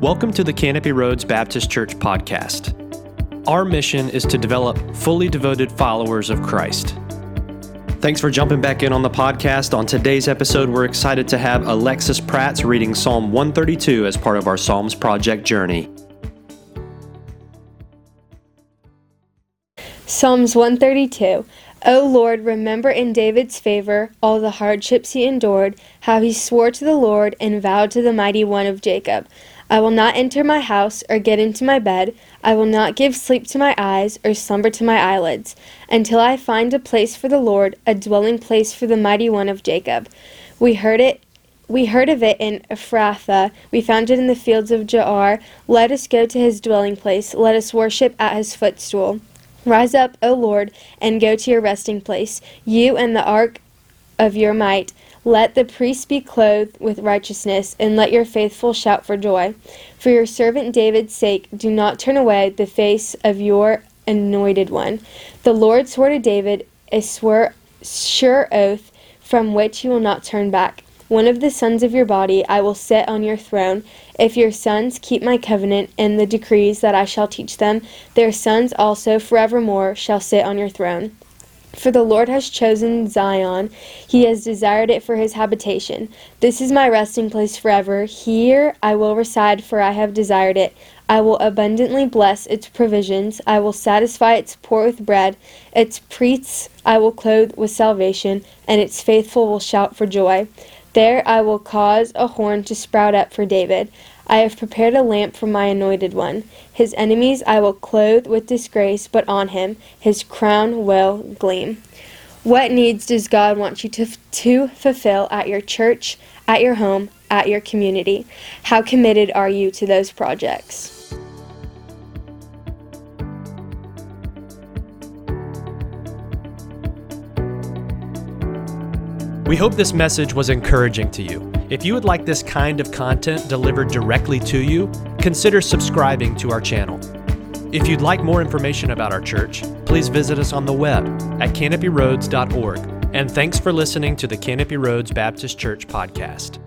Welcome to the Canopy Roads Baptist Church podcast. Our mission is to develop fully devoted followers of Christ. Thanks for jumping back in on the podcast. On today's episode, we're excited to have Alexis Prats reading Psalm 132 as part of our Psalms Project journey. Psalms 132 O Lord, remember in David's favor all the hardships he endured, how he swore to the Lord and vowed to the mighty one of Jacob. I will not enter my house or get into my bed. I will not give sleep to my eyes or slumber to my eyelids, until I find a place for the Lord, a dwelling place for the mighty one of Jacob. We heard it we heard of it in Ephrathah. We found it in the fields of Jaar. Let us go to his dwelling place. Let us worship at his footstool. Rise up, O Lord, and go to your resting place, you and the ark of your might. Let the priests be clothed with righteousness, and let your faithful shout for joy. For your servant David's sake, do not turn away the face of your anointed one. The Lord swore to David a swear, sure oath from which he will not turn back. One of the sons of your body I will set on your throne. If your sons keep my covenant and the decrees that I shall teach them, their sons also forevermore shall sit on your throne. For the Lord has chosen Zion, he has desired it for his habitation. This is my resting place forever. Here I will reside, for I have desired it. I will abundantly bless its provisions. I will satisfy its poor with bread. Its priests I will clothe with salvation, and its faithful will shout for joy. There I will cause a horn to sprout up for David. I have prepared a lamp for my anointed one. His enemies I will clothe with disgrace, but on him his crown will gleam. What needs does God want you to, to fulfill at your church, at your home, at your community? How committed are you to those projects? We hope this message was encouraging to you. If you would like this kind of content delivered directly to you, consider subscribing to our channel. If you'd like more information about our church, please visit us on the web at canopyroads.org. And thanks for listening to the Canopy Roads Baptist Church podcast.